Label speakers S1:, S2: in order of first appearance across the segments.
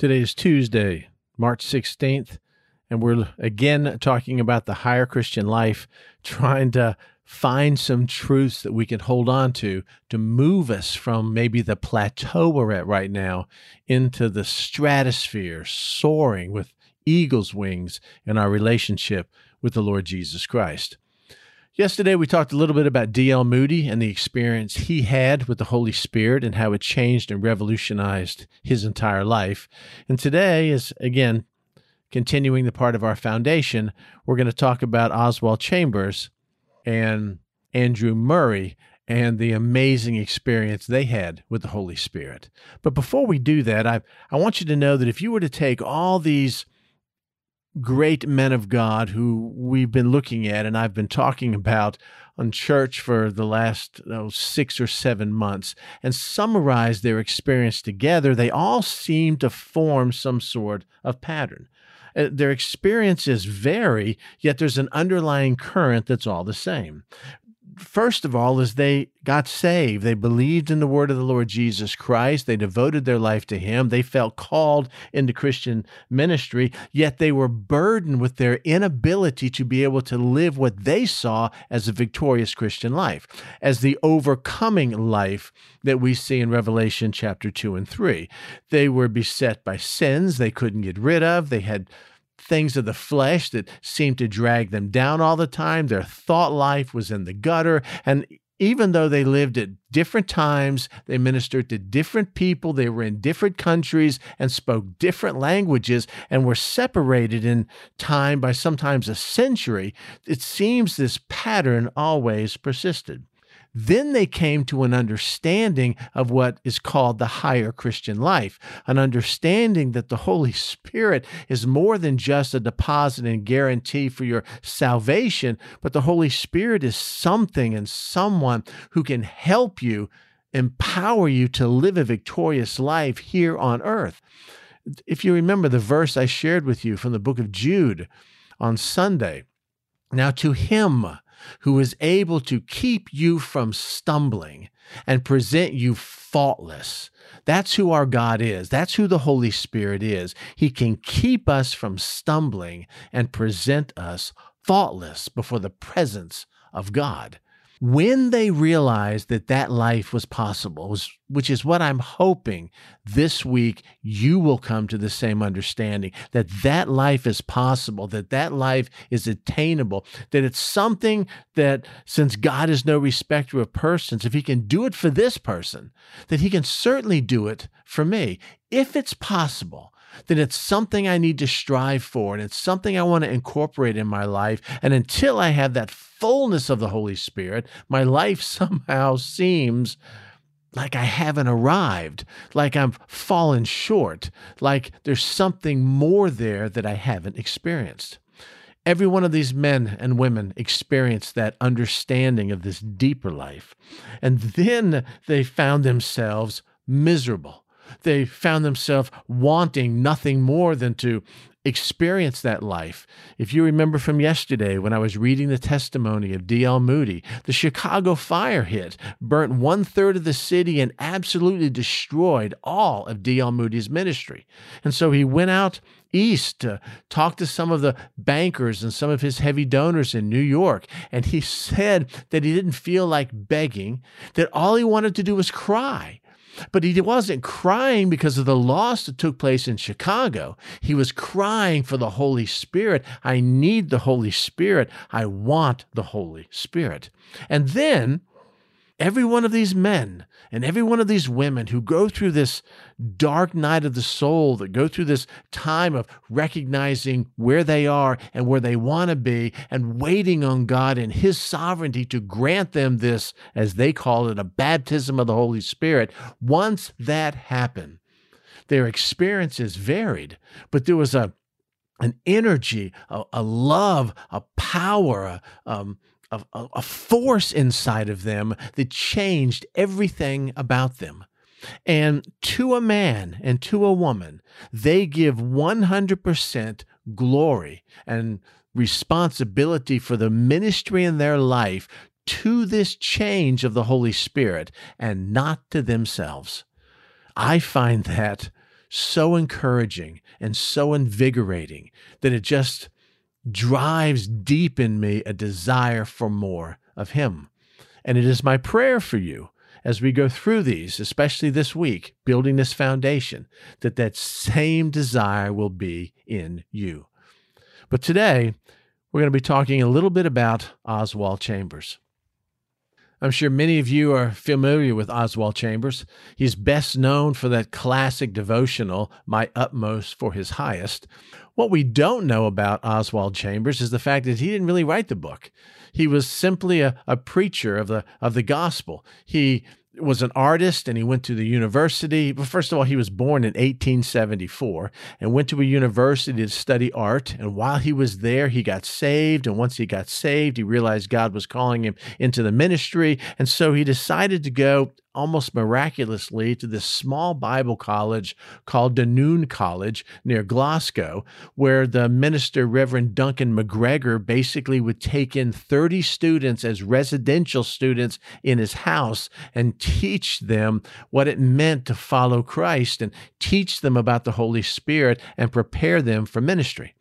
S1: Today is Tuesday, March 16th, and we're again talking about the higher Christian life, trying to find some truths that we can hold on to to move us from maybe the plateau we're at right now into the stratosphere, soaring with eagle's wings in our relationship with the Lord Jesus Christ. Yesterday, we talked a little bit about D.L. Moody and the experience he had with the Holy Spirit and how it changed and revolutionized his entire life. And today is, again, continuing the part of our foundation. We're going to talk about Oswald Chambers and Andrew Murray and the amazing experience they had with the Holy Spirit. But before we do that, I, I want you to know that if you were to take all these great men of God who we've been looking at and I've been talking about on church for the last oh, six or seven months and summarize their experience together, they all seem to form some sort of pattern. Uh, their experiences vary, yet there's an underlying current that's all the same first of all, is they got saved. They believed in the word of the Lord Jesus Christ. They devoted their life to Him. They felt called into Christian ministry, yet they were burdened with their inability to be able to live what they saw as a victorious Christian life, as the overcoming life that we see in Revelation chapter 2 and 3. They were beset by sins they couldn't get rid of. They had things of the flesh that seemed to drag them down all the time. Their thought life was in the gutter. And even though they lived at different times, they ministered to different people, they were in different countries and spoke different languages and were separated in time by sometimes a century, it seems this pattern always persisted. Then they came to an understanding of what is called the higher Christian life, an understanding that the Holy Spirit is more than just a deposit and guarantee for your salvation, but the Holy Spirit is something and someone who can help you, empower you to live a victorious life here on earth. If you remember the verse I shared with you from the book of Jude on Sunday, now to him, who is able to keep you from stumbling and present you faultless. That's who our God is. That's who the Holy Spirit is. He can keep us from stumbling and present us faultless before the presence of God when they realized that that life was possible, which is what I'm hoping this week you will come to the same understanding that that life is possible, that that life is attainable, that it's something that since God is no respecter of persons, if he can do it for this person, that he can certainly do it for me. If it's possible, then it's something I need to strive for and it's something I want to incorporate in my life. And until I have that fullness of the Holy Spirit, my life somehow seems like I haven't arrived, like I'm fallen short, like there's something more there that I haven't experienced. Every one of these men and women experienced that understanding of this deeper life. And then they found themselves miserable they found themselves wanting nothing more than to experience that life. If you remember from yesterday when I was reading the testimony of D.L. Moody, the Chicago fire hit, burnt one third of the city, and absolutely destroyed all of D.L. Moody's ministry. And so he went out east to talk to some of the bankers and some of his heavy donors in New York. And he said that he didn't feel like begging, that all he wanted to do was cry. But he wasn't crying because of the loss that took place in Chicago. He was crying for the Holy Spirit. I need the Holy Spirit. I want the Holy Spirit. And then every one of these men and every one of these women who go through this dark night of the soul, that go through this time of recognizing where they are and where they want to be, and waiting on God and His sovereignty to grant them this, as they call it, a baptism of the Holy Spirit. Once that happened, their experiences varied, but there was a an energy, a, a love, a power, a, um, a, a force inside of them that changed everything about them. And to a man and to a woman, they give 100% glory and responsibility for the ministry in their life to this change of the Holy Spirit and not to themselves. I find that so encouraging and so invigorating that it just drives deep in me a desire for more of Him. And it is my prayer for you as we go through these, especially this week, building this foundation, that that same desire will be in you. But today, we're going to be talking a little bit about Oswald Chambers. I'm sure many of you are familiar with Oswald Chambers. He's best known for that classic devotional, My Utmost for His Highest. What we don't know about Oswald Chambers is the fact that he didn't really write the book. He was simply a, a preacher of the of the gospel. He was an artist and he went to the university. But first of all, he was born in 1874 and went to a university to study art. And while he was there, he got saved. And once he got saved, he realized God was calling him into the ministry. And so he decided to go almost miraculously to this small Bible college called Dunoon College near Glasgow, where the minister, Reverend Duncan McGregor, basically would take in 30 students as residential students in his house and teach them what it meant to follow Christ and teach them about the Holy Spirit and prepare them for ministry.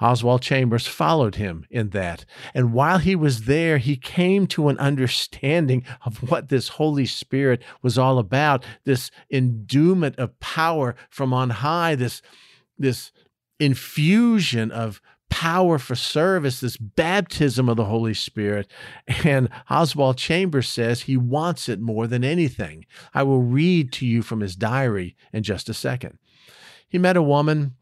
S1: Oswald Chambers followed him in that. And while he was there, he came to an understanding of what this Holy Spirit was all about this endowment of power from on high, this, this infusion of power for service, this baptism of the Holy Spirit. And Oswald Chambers says he wants it more than anything. I will read to you from his diary in just a second. He met a woman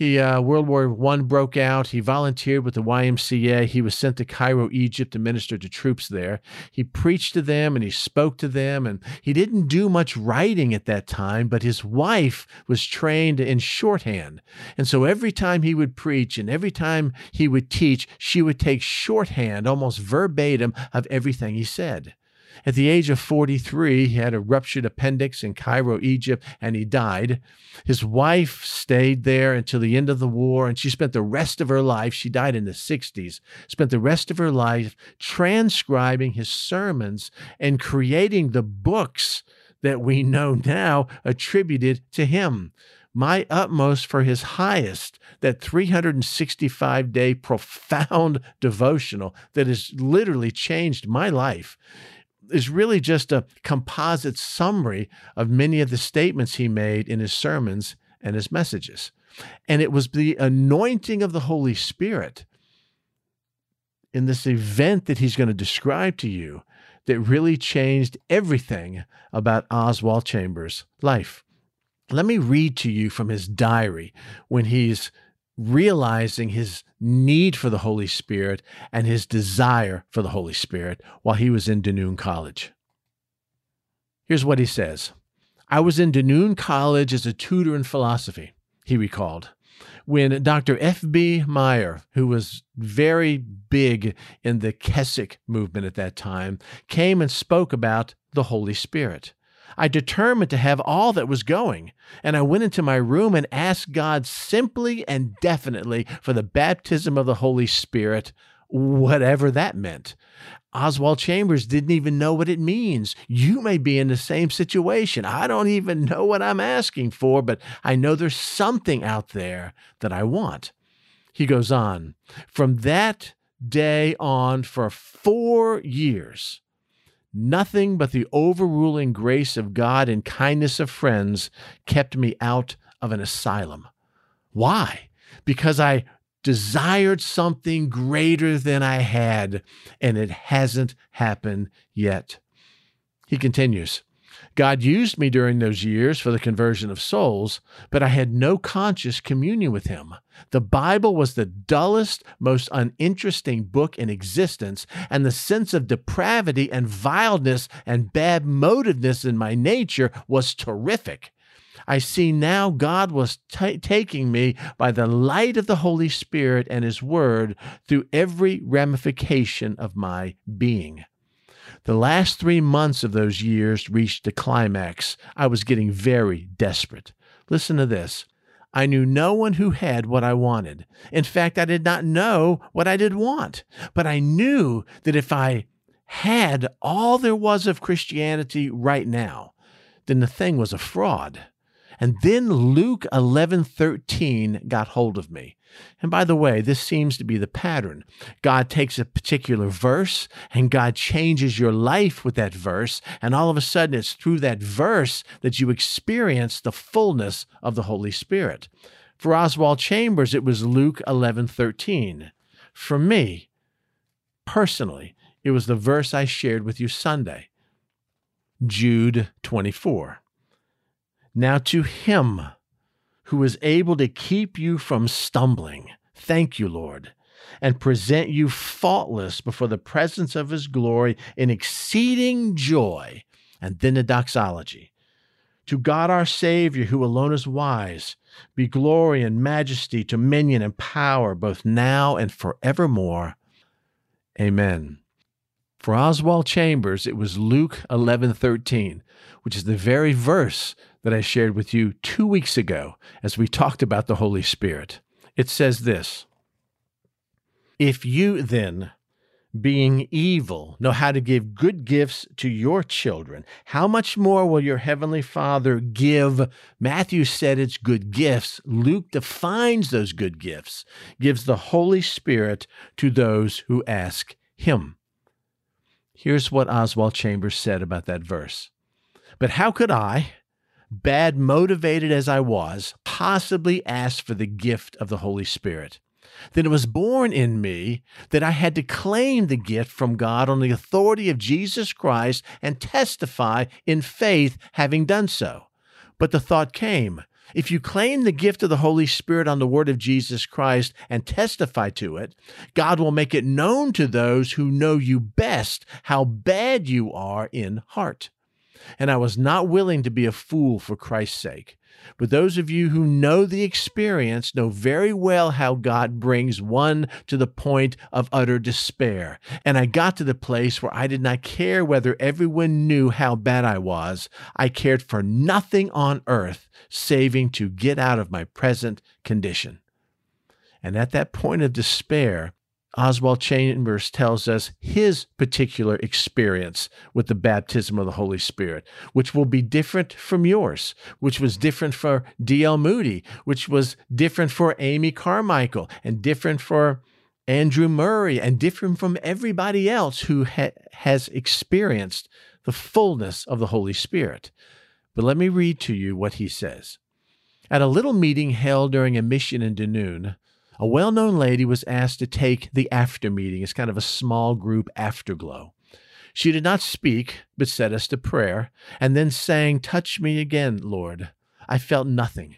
S1: he uh, World War One broke out. He volunteered with the YMCA. He was sent to Cairo, Egypt, to minister to troops there. He preached to them and he spoke to them. And he didn't do much writing at that time, but his wife was trained in shorthand. And so every time he would preach and every time he would teach, she would take shorthand, almost verbatim, of everything he said. At the age of 43, he had a ruptured appendix in Cairo, Egypt, and he died. His wife stayed there until the end of the war, and she spent the rest of her life, she died in the 60s, spent the rest of her life transcribing his sermons and creating the books that we know now attributed to him my utmost for his highest, that 365 day profound devotional that has literally changed my life is really just a composite summary of many of the statements he made in his sermons and his messages. And it was the anointing of the Holy Spirit in this event that he's going to describe to you that really changed everything about Oswald Chambers' life. Let me read to you from his diary when he's realizing his need for the Holy Spirit and his desire for the Holy Spirit while he was in Dunoon College. Here's what he says I was in Dunoon College as a tutor in philosophy, he recalled, when Dr. F.B. Meyer, who was very big in the Keswick movement at that time, came and spoke about the Holy Spirit. I determined to have all that was going, and I went into my room and asked God simply and definitely for the baptism of the Holy Spirit, whatever that meant. Oswald Chambers didn't even know what it means. You may be in the same situation. I don't even know what I'm asking for, but I know there's something out there that I want. He goes on, from that day on for four years, Nothing but the overruling grace of God and kindness of friends kept me out of an asylum. Why? Because I desired something greater than I had, and it hasn't happened yet. He continues God used me during those years for the conversion of souls, but I had no conscious communion with Him. The Bible was the dullest, most uninteresting book in existence, and the sense of depravity and vileness and bad motiveness in my nature was terrific. I see now God was t- taking me by the light of the Holy Spirit and His Word through every ramification of my being. The last three months of those years reached a climax. I was getting very desperate. Listen to this. I knew no one who had what I wanted. In fact, I did not know what I did want. But I knew that if I had all there was of Christianity right now, then the thing was a fraud. And then Luke 11:13 got hold of me. And by the way, this seems to be the pattern. God takes a particular verse and God changes your life with that verse, and all of a sudden it's through that verse that you experience the fullness of the Holy Spirit. For Oswald Chambers, it was Luke 11:13. For me, personally, it was the verse I shared with you Sunday. Jude 24. Now to him who is able to keep you from stumbling, thank you, Lord, and present you faultless before the presence of his glory in exceeding joy. And then the doxology. To God our Savior, who alone is wise, be glory and majesty, dominion and power, both now and forevermore. Amen. For Oswald Chambers, it was Luke 11:13, which is the very verse that I shared with you 2 weeks ago as we talked about the Holy Spirit. It says this: If you then being evil, know how to give good gifts to your children, how much more will your heavenly Father give? Matthew said it's good gifts. Luke defines those good gifts, gives the Holy Spirit to those who ask him. Here's what Oswald Chambers said about that verse. But how could I, bad motivated as I was, possibly ask for the gift of the Holy Spirit? Then it was born in me that I had to claim the gift from God on the authority of Jesus Christ and testify in faith having done so. But the thought came if you claim the gift of the Holy Spirit on the word of Jesus Christ and testify to it, God will make it known to those who know you best how bad you are in heart. And I was not willing to be a fool for Christ's sake. But those of you who know the experience know very well how God brings one to the point of utter despair. And I got to the place where I did not care whether everyone knew how bad I was. I cared for nothing on earth saving to get out of my present condition. And at that point of despair, Oswald Chambers tells us his particular experience with the baptism of the Holy Spirit, which will be different from yours, which was different for D.L. Moody, which was different for Amy Carmichael, and different for Andrew Murray, and different from everybody else who ha- has experienced the fullness of the Holy Spirit. But let me read to you what he says. At a little meeting held during a mission in Dunoon, a well known lady was asked to take the after meeting. It's kind of a small group afterglow. She did not speak, but set us to prayer, and then sang, Touch me again, Lord. I felt nothing.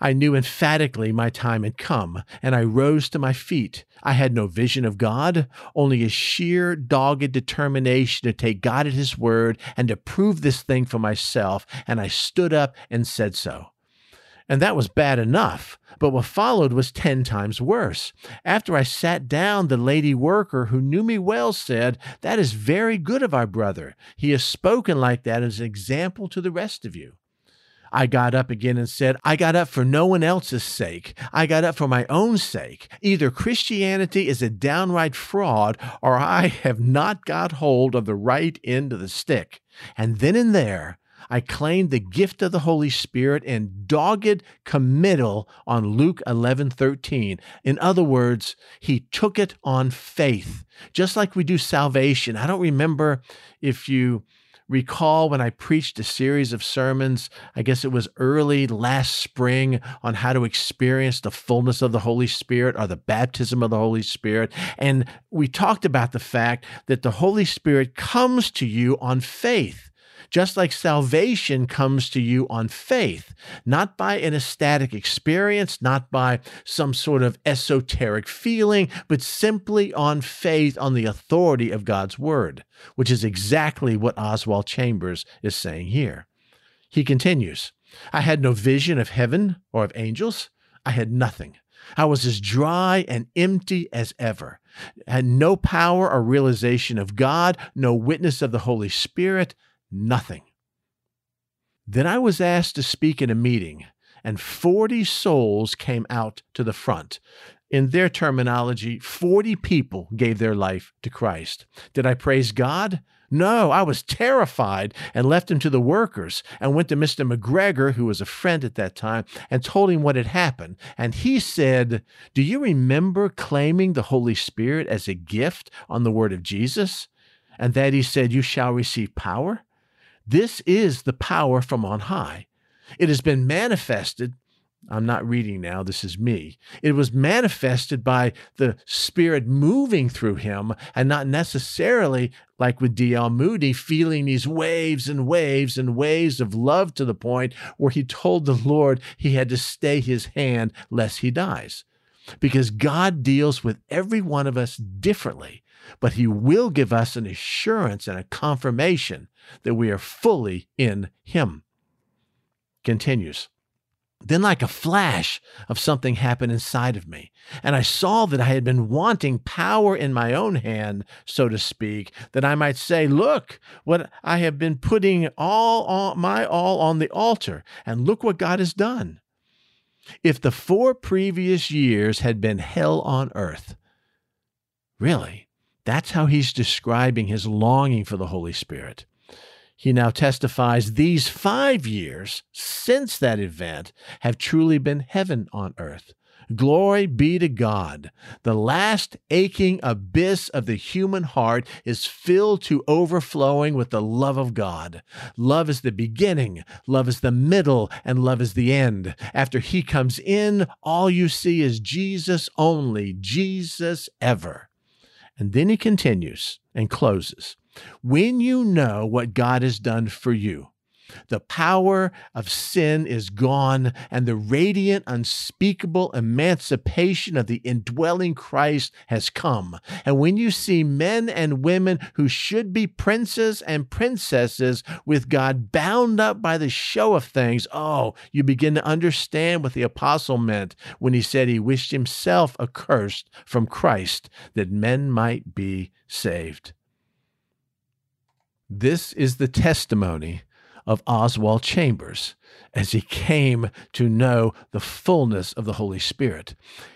S1: I knew emphatically my time had come, and I rose to my feet. I had no vision of God, only a sheer, dogged determination to take God at His word and to prove this thing for myself, and I stood up and said so. And that was bad enough. But what followed was 10 times worse. After I sat down, the lady worker who knew me well said, That is very good of our brother. He has spoken like that as an example to the rest of you. I got up again and said, I got up for no one else's sake. I got up for my own sake. Either Christianity is a downright fraud or I have not got hold of the right end of the stick. And then and there, I claimed the gift of the Holy Spirit in dogged committal on Luke 11 13. In other words, he took it on faith, just like we do salvation. I don't remember if you recall when I preached a series of sermons, I guess it was early last spring, on how to experience the fullness of the Holy Spirit or the baptism of the Holy Spirit. And we talked about the fact that the Holy Spirit comes to you on faith just like salvation comes to you on faith, not by an ecstatic experience, not by some sort of esoteric feeling, but simply on faith on the authority of God's word, which is exactly what Oswald Chambers is saying here. He continues I had no vision of heaven or of angels, I had nothing. I was as dry and empty as ever, had no power or realization of God, no witness of the Holy Spirit, nothing. Then I was asked to speak in a meeting, and 40 souls came out to the front. in their terminology, 40 people gave their life to Christ. Did I praise God? No, I was terrified and left him to the workers and went to Mr. McGregor, who was a friend at that time, and told him what had happened. And he said, Do you remember claiming the Holy Spirit as a gift on the word of Jesus? And that he said, You shall receive power? This is the power from on high. It has been manifested I'm not reading now, this is me. It was manifested by the Spirit moving through him and not necessarily like with D.L. Moody, feeling these waves and waves and waves of love to the point where he told the Lord he had to stay his hand lest he dies. Because God deals with every one of us differently, but he will give us an assurance and a confirmation that we are fully in him. Continues. Then, like a flash of something happened inside of me, and I saw that I had been wanting power in my own hand, so to speak, that I might say, Look, what I have been putting all my all on the altar, and look what God has done. If the four previous years had been hell on earth, really, that's how he's describing his longing for the Holy Spirit. He now testifies these five years since that event have truly been heaven on earth. Glory be to God. The last aching abyss of the human heart is filled to overflowing with the love of God. Love is the beginning, love is the middle, and love is the end. After He comes in, all you see is Jesus only, Jesus ever. And then He continues and closes. When you know what God has done for you, the power of sin is gone, and the radiant, unspeakable emancipation of the indwelling Christ has come. And when you see men and women who should be princes and princesses with God bound up by the show of things, oh, you begin to understand what the apostle meant when he said he wished himself accursed from Christ that men might be saved. This is the testimony of Oswald Chambers as he came to know the fullness of the Holy Spirit.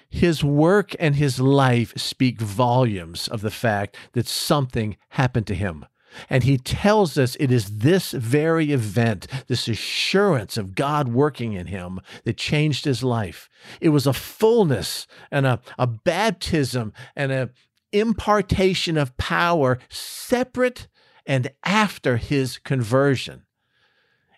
S1: His work and his life speak volumes of the fact that something happened to him. And he tells us it is this very event, this assurance of God working in him, that changed his life. It was a fullness and a, a baptism and an impartation of power separate and after his conversion.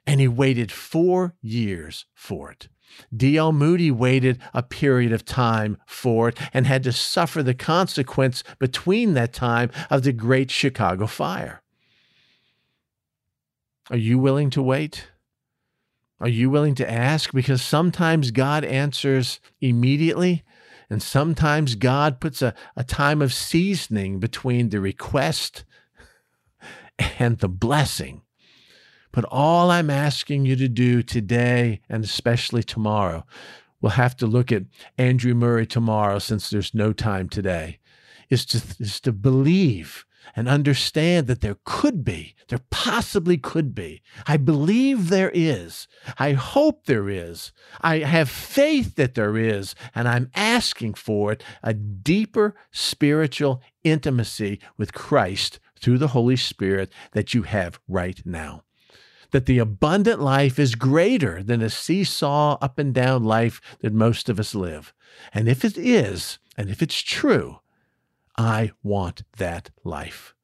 S1: And he waited four years for it. D.L. Moody waited a period of time for it and had to suffer the consequence between that time of the great Chicago fire. Are you willing to wait? Are you willing to ask? Because sometimes God answers immediately, and sometimes God puts a, a time of seasoning between the request and the blessing. But all I'm asking you to do today and especially tomorrow, we'll have to look at Andrew Murray tomorrow since there's no time today, is to, is to believe and understand that there could be, there possibly could be. I believe there is. I hope there is. I have faith that there is. And I'm asking for it a deeper spiritual intimacy with Christ through the Holy Spirit that you have right now. That the abundant life is greater than a seesaw up and down life that most of us live. And if it is, and if it's true, I want that life.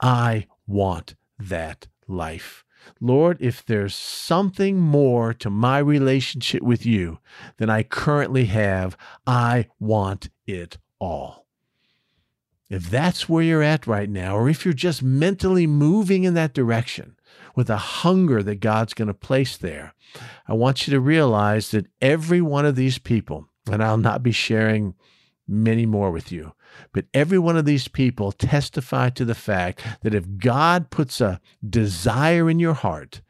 S1: I want that life. Lord, if there's something more to my relationship with you than I currently have, I want it all. If that's where you're at right now, or if you're just mentally moving in that direction with a hunger that God's going to place there, I want you to realize that every one of these people, and I'll not be sharing many more with you, but every one of these people testify to the fact that if God puts a desire in your heart,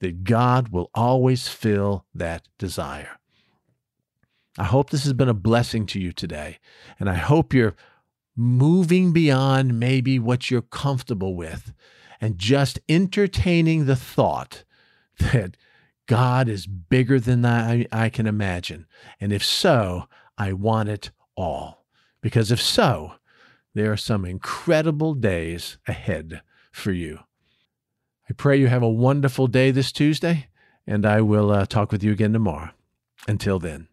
S1: that God will always fill that desire. I hope this has been a blessing to you today, and I hope you're moving beyond maybe what you're comfortable with and just entertaining the thought that God is bigger than I, I can imagine. And if so, I want it all. Because if so, there are some incredible days ahead for you. I pray you have a wonderful day this Tuesday, and I will uh, talk with you again tomorrow. Until then.